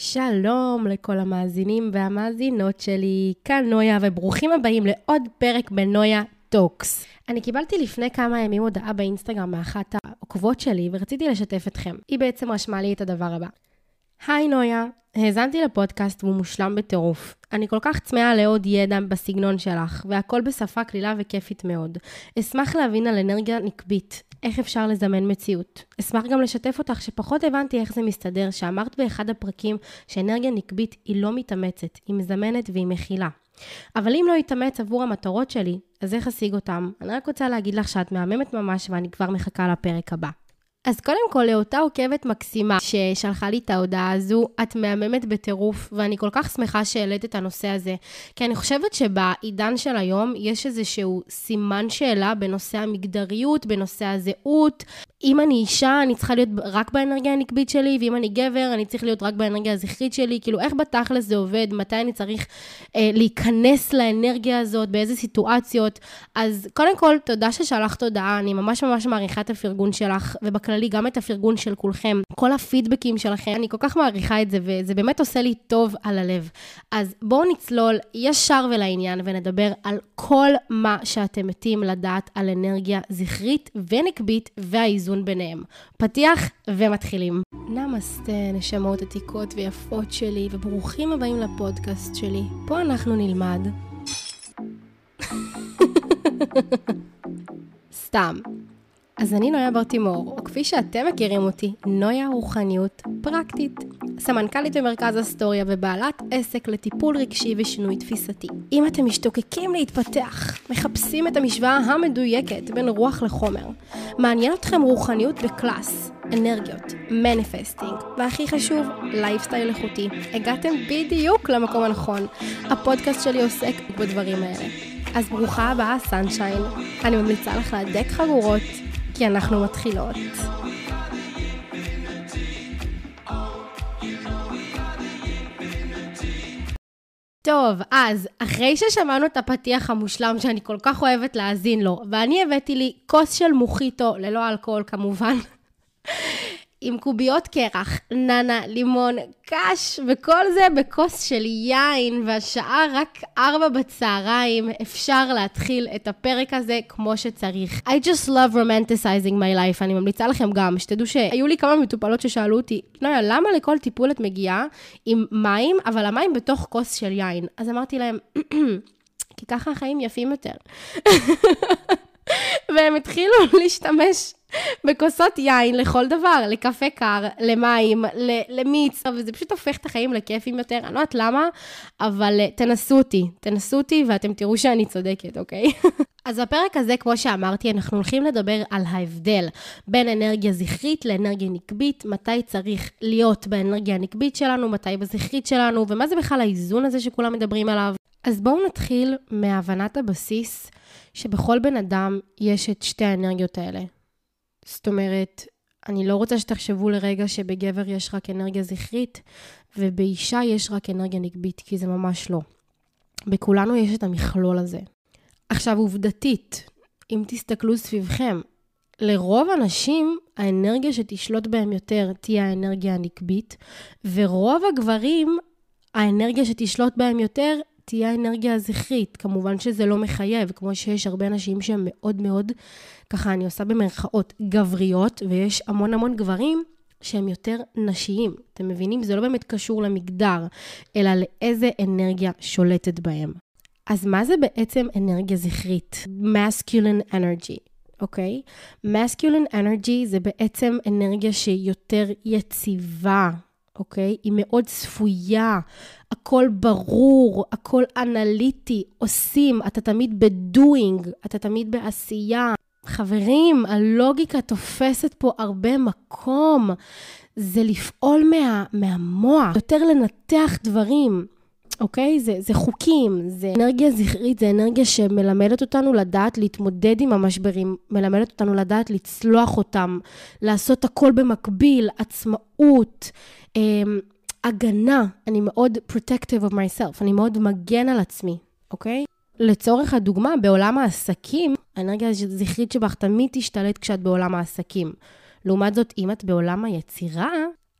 שלום לכל המאזינים והמאזינות שלי, כאן נויה, וברוכים הבאים לעוד פרק בנויה Talks. אני קיבלתי לפני כמה ימים הודעה באינסטגרם מאחת העוקבות שלי, ורציתי לשתף אתכם. היא בעצם רשמה לי את הדבר הבא. היי נויה, האזנתי לפודקאסט והוא מושלם בטירוף. אני כל כך צמאה לעוד ידע בסגנון שלך, והכל בשפה קלילה וכיפית מאוד. אשמח להבין על אנרגיה נקבית, איך אפשר לזמן מציאות. אשמח גם לשתף אותך שפחות הבנתי איך זה מסתדר, שאמרת באחד הפרקים שאנרגיה נקבית היא לא מתאמצת, היא מזמנת והיא מכילה. אבל אם לא יתאמץ עבור המטרות שלי, אז איך אשיג אותם? אני רק רוצה להגיד לך שאת מהממת ממש ואני כבר מחכה לפרק הבא. אז קודם כל, לאותה עוקבת מקסימה ששלחה לי את ההודעה הזו, את מהממת בטירוף, ואני כל כך שמחה שהעלית את הנושא הזה. כי אני חושבת שבעידן של היום יש איזשהו סימן שאלה בנושא המגדריות, בנושא הזהות. אם אני אישה, אני צריכה להיות רק באנרגיה הנקבית שלי, ואם אני גבר, אני צריך להיות רק באנרגיה הזכרית שלי. כאילו, איך בתכלס זה עובד? מתי אני צריך אה, להיכנס לאנרגיה הזאת? באיזה סיטואציות? אז קודם כל, תודה ששלחת הודעה, אני ממש ממש מעריכה את הפרגון שלך, ובכללי גם את הפרגון של כולכם. כל הפידבקים שלכם, אני כל כך מעריכה את זה, וזה באמת עושה לי טוב על הלב. אז בואו נצלול ישר ולעניין, ונדבר על כל מה שאתם מתים לדעת על אנרגיה זכרית ונקבית והאיזון. האיזון ביניהם. פתיח ומתחילים. נמסטה, נשמות עתיקות ויפות שלי, וברוכים הבאים לפודקאסט שלי. פה אנחנו נלמד. סתם. אז אני נויה ברטימור, או כפי שאתם מכירים אותי, נויה רוחניות פרקטית. סמנכ"לית במרכז אסטוריה ובעלת עסק לטיפול רגשי ושינוי תפיסתי. אם אתם משתוקקים להתפתח, מחפשים את המשוואה המדויקת בין רוח לחומר, מעניין אתכם רוחניות בקלאס, אנרגיות, manifesting, והכי חשוב, לייפסטייל איכותי. הגעתם בדיוק למקום הנכון. הפודקאסט שלי עוסק בדברים האלה. אז ברוכה הבאה, sunshine. אני ממליצה לך להדק חגורות, כי אנחנו מתחילות. טוב, אז אחרי ששמענו את הפתיח המושלם שאני כל כך אוהבת להאזין לו, ואני הבאתי לי כוס של מוחיטו, ללא אלכוהול כמובן, עם קוביות קרח, ננה, לימון, קש, וכל זה בכוס של יין, והשעה רק ארבע בצהריים, אפשר להתחיל את הפרק הזה כמו שצריך. I just love romanticizing my life, אני ממליצה לכם גם, שתדעו שהיו לי כמה מטופלות ששאלו אותי, נויה, למה לכל טיפול את מגיעה עם מים, אבל המים בתוך כוס של יין? אז אמרתי להם, כי ככה החיים יפים יותר. והם התחילו להשתמש בכוסות יין לכל דבר, לקפה קר, למים, למיץ, וזה פשוט הופך את החיים לכיפים יותר. אני לא יודעת למה, אבל אה, תנסו אותי, תנסו אותי ואתם תראו שאני צודקת, אוקיי? אז בפרק הזה, כמו שאמרתי, אנחנו הולכים לדבר על ההבדל בין אנרגיה זכרית לאנרגיה נקבית, מתי צריך להיות באנרגיה הנקבית שלנו, מתי בזכרית שלנו, ומה זה בכלל האיזון הזה שכולם מדברים עליו. אז בואו נתחיל מהבנת הבסיס שבכל בן אדם יש את שתי האנרגיות האלה. זאת אומרת, אני לא רוצה שתחשבו לרגע שבגבר יש רק אנרגיה זכרית, ובאישה יש רק אנרגיה נקבית, כי זה ממש לא. בכולנו יש את המכלול הזה. עכשיו, עובדתית, אם תסתכלו סביבכם, לרוב הנשים, האנרגיה שתשלוט בהם יותר תהיה האנרגיה הנקבית, ורוב הגברים, האנרגיה שתשלוט בהם יותר תהיה האנרגיה הזכרית. כמובן שזה לא מחייב, כמו שיש הרבה נשים שהן מאוד מאוד, ככה אני עושה במרכאות, גבריות, ויש המון המון גברים שהם יותר נשיים. אתם מבינים? זה לא באמת קשור למגדר, אלא לאיזה אנרגיה שולטת בהם. אז מה זה בעצם אנרגיה זכרית? masculine energy. אוקיי? Okay? masculine energy זה בעצם אנרגיה שהיא יותר יציבה, אוקיי? היא מאוד צפויה, הכל ברור, הכל אנליטי, עושים, אתה תמיד בדואינג, אתה תמיד בעשייה. חברים, הלוגיקה תופסת פה הרבה מקום. זה לפעול מה, מהמוח, יותר לנתח דברים. אוקיי? זה, זה חוקים, זה אנרגיה זכרית, זה אנרגיה שמלמדת אותנו לדעת להתמודד עם המשברים, מלמדת אותנו לדעת לצלוח אותם, לעשות הכל במקביל, עצמאות, אמ, הגנה, אני מאוד protective of myself, אני מאוד מגן על עצמי, אוקיי? לצורך הדוגמה, בעולם העסקים, האנרגיה הזכרית שבך תמיד תשתלט כשאת בעולם העסקים. לעומת זאת, אם את בעולם היצירה,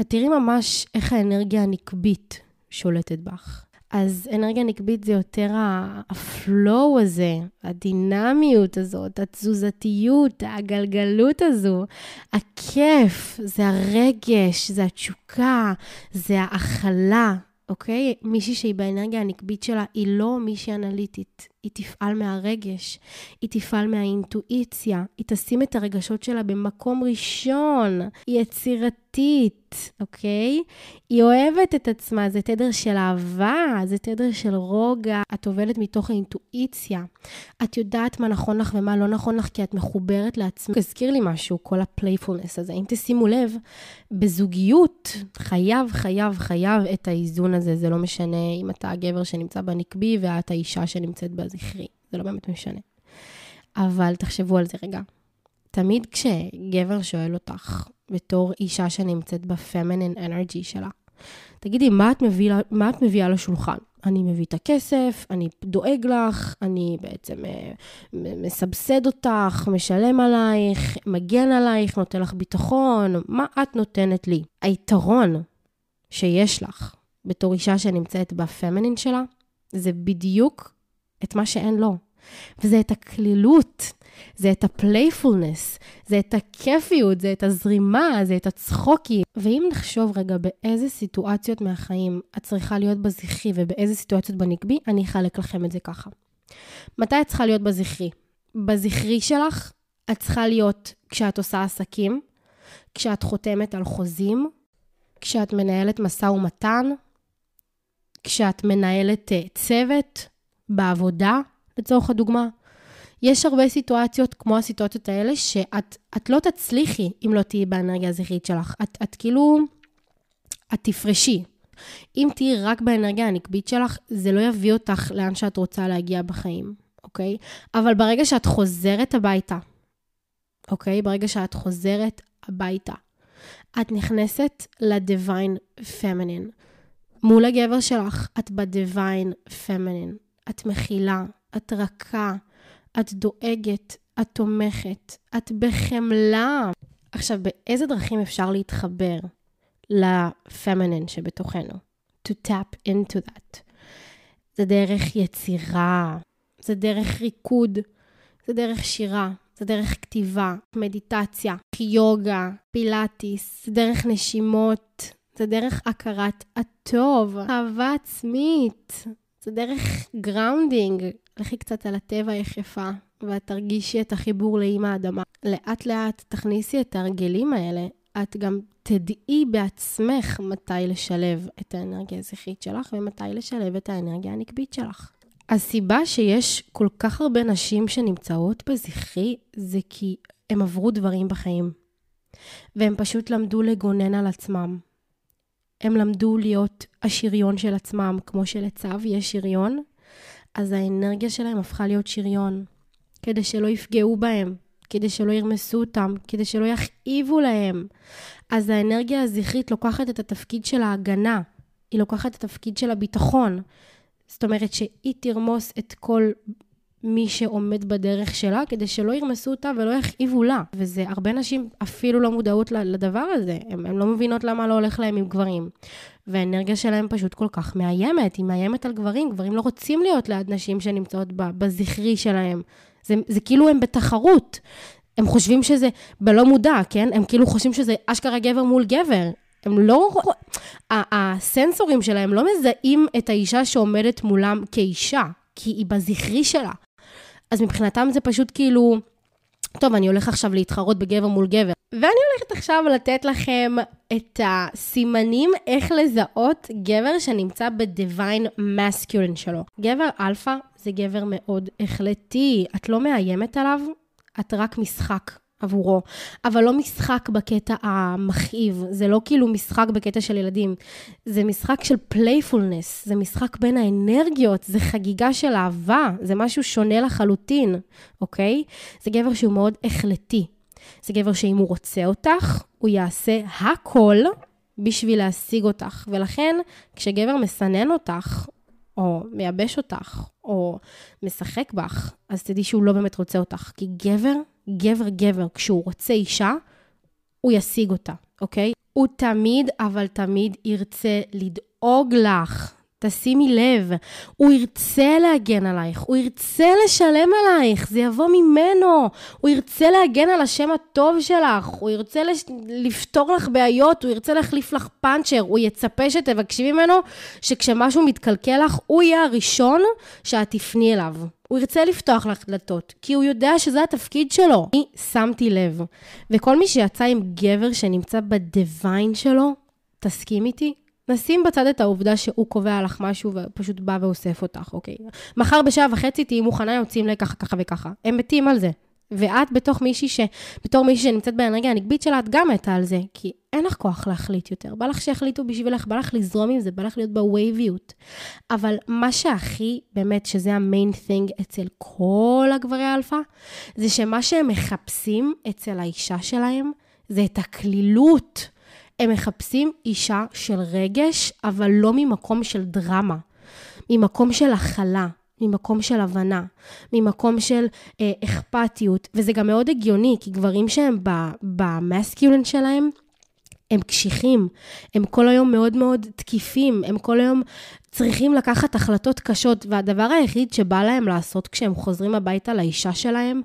את תראי ממש איך האנרגיה הנקבית שולטת בך. אז אנרגיה נקבית זה יותר הפלואו הזה, הדינמיות הזאת, התזוזתיות, הגלגלות הזו, הכיף, זה הרגש, זה התשוקה, זה ההכלה, אוקיי? מישהי שהיא באנרגיה הנקבית שלה, היא לא מישהי אנליטית. היא תפעל מהרגש, היא תפעל מהאינטואיציה, היא תשים את הרגשות שלה במקום ראשון, היא יצירתית, אוקיי? היא אוהבת את עצמה, זה תדר של אהבה, זה תדר של רוגע. את עובדת מתוך האינטואיציה. את יודעת מה נכון לך ומה לא נכון לך, כי את מחוברת לעצמך. הזכיר לי משהו, כל ה playfulness הזה. אם תשימו לב, בזוגיות חייב, חייב, חייב את האיזון הזה. זה לא משנה אם אתה הגבר שנמצא בנקבי ואת האישה שנמצאת בז... זכרי, זה לא באמת משנה. אבל תחשבו על זה רגע. תמיד כשגבר שואל אותך, בתור אישה שנמצאת ב feminine energy שלה, תגידי, מה את, מביאה, מה את מביאה לשולחן? אני מביא את הכסף, אני דואג לך, אני בעצם אה, מסבסד אותך, משלם עלייך, מגן עלייך, נותן לך ביטחון, מה את נותנת לי? היתרון שיש לך בתור אישה שנמצאת ב feminine שלה, זה בדיוק את מה שאין לו. וזה את הקלילות, זה את ה playfulness, זה את הכיפיות, זה את הזרימה, זה את הצחוקים. ואם נחשוב רגע באיזה סיטואציות מהחיים את צריכה להיות בזכרי ובאיזה סיטואציות בנקבי, אני אחלק לכם את זה ככה. מתי את צריכה להיות בזכרי? בזכרי שלך את צריכה להיות כשאת עושה עסקים, כשאת חותמת על חוזים, כשאת מנהלת משא ומתן, כשאת מנהלת uh, צוות, בעבודה, לצורך הדוגמה. יש הרבה סיטואציות כמו הסיטואציות האלה, שאת לא תצליחי אם לא תהיי באנרגיה הזכרית שלך. את, את כאילו, את תפרשי. אם תהיי רק באנרגיה הנקבית שלך, זה לא יביא אותך לאן שאת רוצה להגיע בחיים, אוקיי? אבל ברגע שאת חוזרת הביתה, אוקיי? ברגע שאת חוזרת הביתה, את נכנסת ל-divine feminine. מול הגבר שלך, את ב-divine feminine. את מכילה, את רכה, את דואגת, את תומכת, את בחמלה. עכשיו, באיזה דרכים אפשר להתחבר ל feminine שבתוכנו? To tap into that. זה דרך יצירה, זה דרך ריקוד, זה דרך שירה, זה דרך כתיבה, מדיטציה, יוגה, פילאטיס, זה דרך נשימות, זה דרך הכרת הטוב, אהבה עצמית, זה דרך grounding. לכי קצת על הטבע יחפה, ואת תרגישי את החיבור לאימא האדמה. לאט לאט תכניסי את ההרגלים האלה, את גם תדעי בעצמך מתי לשלב את האנרגיה הזכרית שלך ומתי לשלב את האנרגיה הנקבית שלך. הסיבה שיש כל כך הרבה נשים שנמצאות בזכרי זה כי הם עברו דברים בחיים. והם פשוט למדו לגונן על עצמם. הם למדו להיות השריון של עצמם, כמו שלצו יש שריון, אז האנרגיה שלהם הפכה להיות שריון, כדי שלא יפגעו בהם, כדי שלא ירמסו אותם, כדי שלא יכאיבו להם. אז האנרגיה הזכרית לוקחת את התפקיד של ההגנה, היא לוקחת את התפקיד של הביטחון. זאת אומרת שהיא תרמוס את כל מי שעומד בדרך שלה, כדי שלא ירמסו אותה ולא יכאיבו לה. וזה, הרבה נשים אפילו לא מודעות לדבר הזה. הן לא מבינות למה לא הולך להם עם גברים. והאנרגיה שלהם פשוט כל כך מאיימת, היא מאיימת על גברים. גברים לא רוצים להיות ליד נשים שנמצאות בזכרי שלהם. זה, זה כאילו הם בתחרות. הם חושבים שזה בלא מודע, כן? הם כאילו חושבים שזה אשכרה גבר מול גבר. הם לא... הסנסורים שלהם לא מזהים את האישה שעומדת מולם כאישה, כי היא בזכרי שלה. אז מבחינתם זה פשוט כאילו, טוב, אני הולך עכשיו להתחרות בגבר מול גבר. ואני הולכת עכשיו לתת לכם את הסימנים איך לזהות גבר שנמצא ב-divine masculine שלו. גבר אלפא זה גבר מאוד החלטי. את לא מאיימת עליו, את רק משחק. עבורו, אבל לא משחק בקטע המכאיב, זה לא כאילו משחק בקטע של ילדים, זה משחק של playfulness, זה משחק בין האנרגיות, זה חגיגה של אהבה, זה משהו שונה לחלוטין, אוקיי? זה גבר שהוא מאוד החלטי. זה גבר שאם הוא רוצה אותך, הוא יעשה הכל בשביל להשיג אותך. ולכן, כשגבר מסנן אותך, או מייבש אותך, או משחק בך, אז תדעי שהוא לא באמת רוצה אותך. כי גבר גבר-גבר, כשהוא רוצה אישה, הוא ישיג אותה, אוקיי? הוא תמיד, אבל תמיד ירצה לדאוג לך. תשימי לב, הוא ירצה להגן עלייך, הוא ירצה לשלם עלייך, זה יבוא ממנו. הוא ירצה להגן על השם הטוב שלך, הוא ירצה לש... לפתור לך בעיות, הוא ירצה להחליף לך פאנצ'ר, הוא יצפה שתבקשי ממנו שכשמשהו מתקלקל לך, הוא יהיה הראשון שאת תפני אליו. הוא ירצה לפתוח לך דלתות, כי הוא יודע שזה התפקיד שלו. אני שמתי לב, וכל מי שיצא עם גבר שנמצא בדיוויין שלו, תסכים איתי? נשים בצד את העובדה שהוא קובע לך משהו ופשוט בא ואוסף אותך, אוקיי? מחר בשעה וחצי תהיי מוכנה, יוצאים לככה, ככה וככה. הם מתים על זה. ואת בתוך מישהי ש... בתור מישהי שנמצאת באנרגיה הנגבית שלה, את גם מתה על זה, כי אין לך כוח להחליט יותר. בא לך שיחליטו בשבילך, בא לך לזרום עם זה, בא לך להיות בווייביות. אבל מה שהכי, באמת, שזה המיין תינג אצל כל הגברי האלפא, זה שמה שהם מחפשים אצל האישה שלהם, זה את הקלילות. הם מחפשים אישה של רגש, אבל לא ממקום של דרמה, ממקום של הכלה, ממקום של הבנה, ממקום של אה, אכפתיות, וזה גם מאוד הגיוני, כי גברים שהם במסקיולן שלהם, הם קשיחים, הם כל היום מאוד מאוד תקיפים, הם כל היום צריכים לקחת החלטות קשות, והדבר היחיד שבא להם לעשות כשהם חוזרים הביתה לאישה שלהם,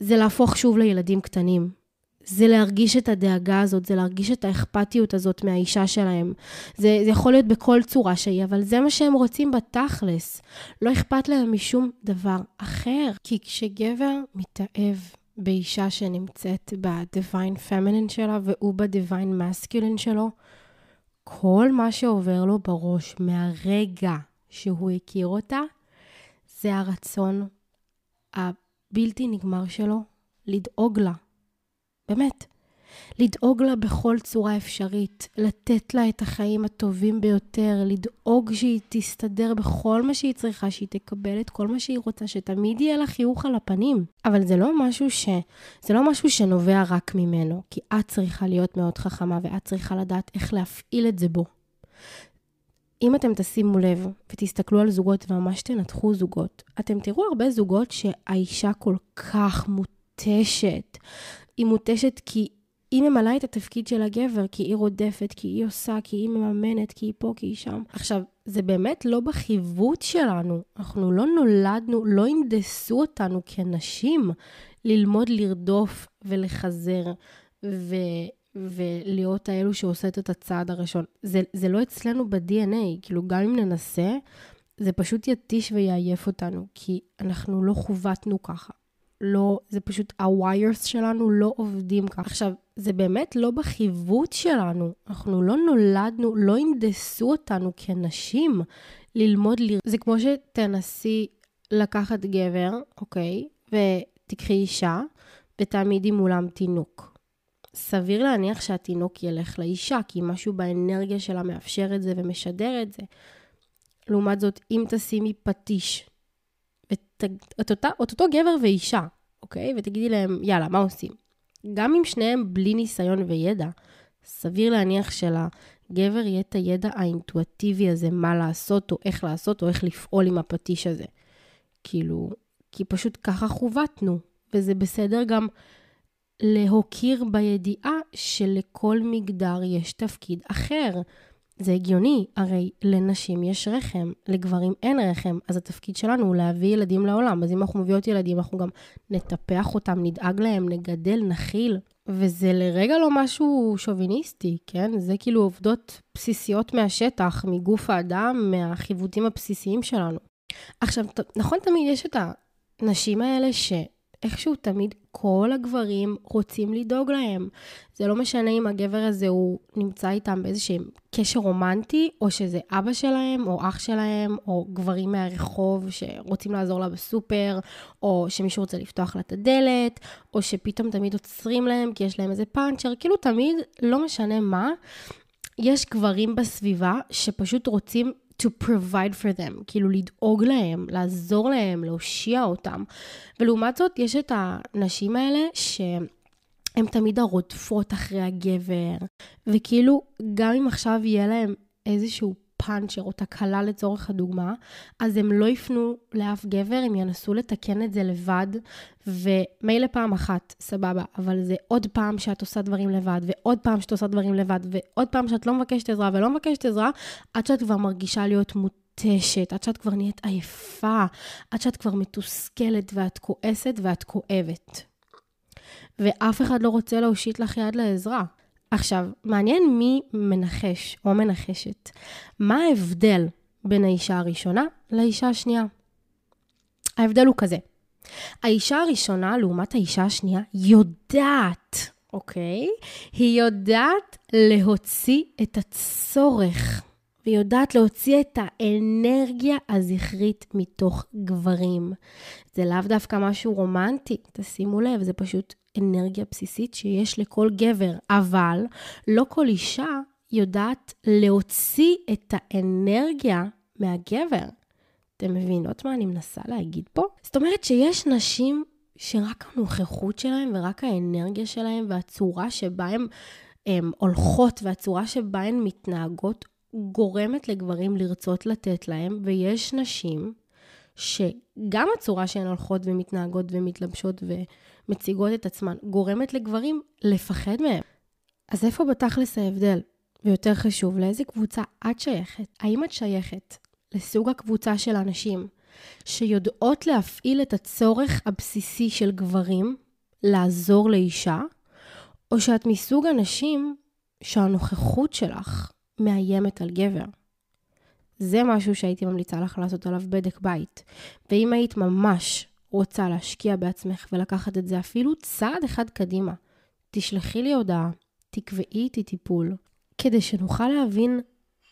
זה להפוך שוב לילדים קטנים. זה להרגיש את הדאגה הזאת, זה להרגיש את האכפתיות הזאת מהאישה שלהם. זה, זה יכול להיות בכל צורה שהיא, אבל זה מה שהם רוצים בתכלס. לא אכפת להם משום דבר אחר. כי כשגבר מתאהב באישה שנמצאת ב-divine feminine שלה והוא ב-divine masculine שלו, כל מה שעובר לו בראש מהרגע שהוא הכיר אותה, זה הרצון הבלתי נגמר שלו לדאוג לה. באמת. לדאוג לה בכל צורה אפשרית, לתת לה את החיים הטובים ביותר, לדאוג שהיא תסתדר בכל מה שהיא צריכה, שהיא תקבל את כל מה שהיא רוצה, שתמיד יהיה לה חיוך על הפנים. אבל זה לא משהו ש... זה לא משהו שנובע רק ממנו, כי את צריכה להיות מאוד חכמה ואת צריכה לדעת איך להפעיל את זה בו. אם אתם תשימו לב ותסתכלו על זוגות וממש תנתחו זוגות, אתם תראו הרבה זוגות שהאישה כל כך מותשת. היא מותשת כי היא ממלאה את התפקיד של הגבר, כי היא רודפת, כי היא עושה, כי היא מממנת, כי היא פה, כי היא שם. עכשיו, זה באמת לא בחיווט שלנו. אנחנו לא נולדנו, לא הנדסו אותנו כנשים ללמוד לרדוף ולחזר ו... ולהיות האלו שעושות את הצעד הראשון. זה, זה לא אצלנו ב-DNA, כאילו גם אם ננסה, זה פשוט יתיש ויעייף אותנו, כי אנחנו לא חוותנו ככה. לא, זה פשוט, ה-wires שלנו לא עובדים ככה. עכשיו, זה באמת לא בחיווט שלנו. אנחנו לא נולדנו, לא הנדסו אותנו כנשים ללמוד ל... זה כמו שתנסי לקחת גבר, אוקיי? ותקחי אישה ותעמידי מולם תינוק. סביר להניח שהתינוק ילך לאישה, כי משהו באנרגיה שלה מאפשר את זה ומשדר את זה. לעומת זאת, אם תשימי פטיש את, אותה, את אותו גבר ואישה, אוקיי? ותגידי להם, יאללה, מה עושים? גם אם שניהם בלי ניסיון וידע, סביר להניח שלגבר יהיה את הידע האינטואטיבי הזה, מה לעשות, או איך לעשות, או איך לפעול עם הפטיש הזה. כאילו, כי פשוט ככה חוותנו, וזה בסדר גם להוקיר בידיעה שלכל מגדר יש תפקיד אחר. זה הגיוני, הרי לנשים יש רחם, לגברים אין רחם, אז התפקיד שלנו הוא להביא ילדים לעולם. אז אם אנחנו מביאות ילדים, אנחנו גם נטפח אותם, נדאג להם, נגדל, נכיל. וזה לרגע לא משהו שוביניסטי, כן? זה כאילו עובדות בסיסיות מהשטח, מגוף האדם, מהחיווטים הבסיסיים שלנו. עכשיו, נכון תמיד יש את הנשים האלה ש... איכשהו תמיד כל הגברים רוצים לדאוג להם. זה לא משנה אם הגבר הזה הוא נמצא איתם באיזשהו קשר רומנטי, או שזה אבא שלהם, או אח שלהם, או גברים מהרחוב שרוצים לעזור לה בסופר, או שמישהו רוצה לפתוח לה את הדלת, או שפתאום תמיד עוצרים להם כי יש להם איזה פאנצ'ר, כאילו תמיד, לא משנה מה, יש גברים בסביבה שפשוט רוצים to provide for them, כאילו לדאוג להם, לעזור להם, להושיע אותם. ולעומת זאת, יש את הנשים האלה שהן תמיד הרודפות אחרי הגבר, וכאילו, גם אם עכשיו יהיה להם איזשהו פאנצ'ר או תקלה לצורך הדוגמה, אז הם לא יפנו לאף גבר, הם ינסו לתקן את זה לבד, ומילא פעם אחת, סבבה, אבל זה עוד פעם שאת עושה דברים לבד, ועוד פעם שאת עושה דברים לבד, ועוד פעם שאת לא מבקשת עזרה ולא מבקשת עזרה, עד שאת כבר מרגישה להיות מותשת, עד שאת כבר נהיית עייפה, עד שאת כבר מתוסכלת ואת כועסת ואת כואבת. ואף אחד לא רוצה להושיט לך יד לעזרה. עכשיו, מעניין מי מנחש או מנחשת. מה ההבדל בין האישה הראשונה לאישה השנייה? ההבדל הוא כזה. האישה הראשונה, לעומת האישה השנייה, יודעת, אוקיי? היא יודעת להוציא את הצורך, והיא יודעת להוציא את האנרגיה הזכרית מתוך גברים. זה לאו דווקא משהו רומנטי, תשימו לב, זה פשוט אנרגיה בסיסית שיש לכל גבר, אבל לא כל אישה יודעת להוציא את האנרגיה מהגבר. אתם מבינות מה אני מנסה להגיד פה? זאת אומרת שיש נשים שרק הנוכחות שלהן ורק האנרגיה שלהן והצורה שבה הן הולכות והצורה שבה הן מתנהגות גורמת לגברים לרצות לתת להם, ויש נשים שגם הצורה שהן הולכות ומתנהגות ומתלבשות ומציגות את עצמן גורמת לגברים לפחד מהם. אז איפה בתכלס ההבדל? ויותר חשוב, לאיזה קבוצה את שייכת? האם את שייכת לסוג הקבוצה של אנשים שיודעות להפעיל את הצורך הבסיסי של גברים לעזור לאישה, או שאת מסוג אנשים שהנוכחות שלך מאיימת על גבר? זה משהו שהייתי ממליצה לך לעשות עליו בדק בית. ואם היית ממש רוצה להשקיע בעצמך ולקחת את זה אפילו צעד אחד קדימה, תשלחי לי הודעה, תקבעי איתי טיפול, כדי שנוכל להבין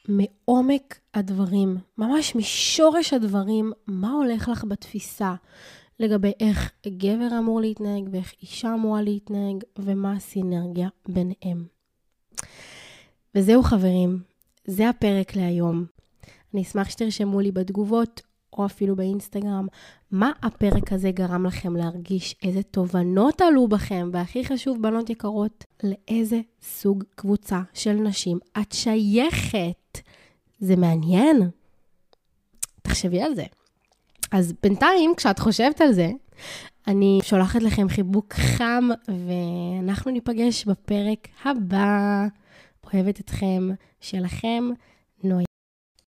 מעומק הדברים, ממש משורש הדברים, מה הולך לך בתפיסה לגבי איך גבר אמור להתנהג ואיך אישה אמורה להתנהג ומה הסינרגיה ביניהם. וזהו חברים, זה הפרק להיום. אני אשמח שתרשמו לי בתגובות, או אפילו באינסטגרם, מה הפרק הזה גרם לכם להרגיש, איזה תובנות עלו בכם, והכי חשוב, בנות יקרות, לאיזה סוג קבוצה של נשים את שייכת. זה מעניין. תחשבי על זה. אז בינתיים, כשאת חושבת על זה, אני שולחת לכם חיבוק חם, ואנחנו ניפגש בפרק הבא. אוהבת אתכם, שלכם, נויה.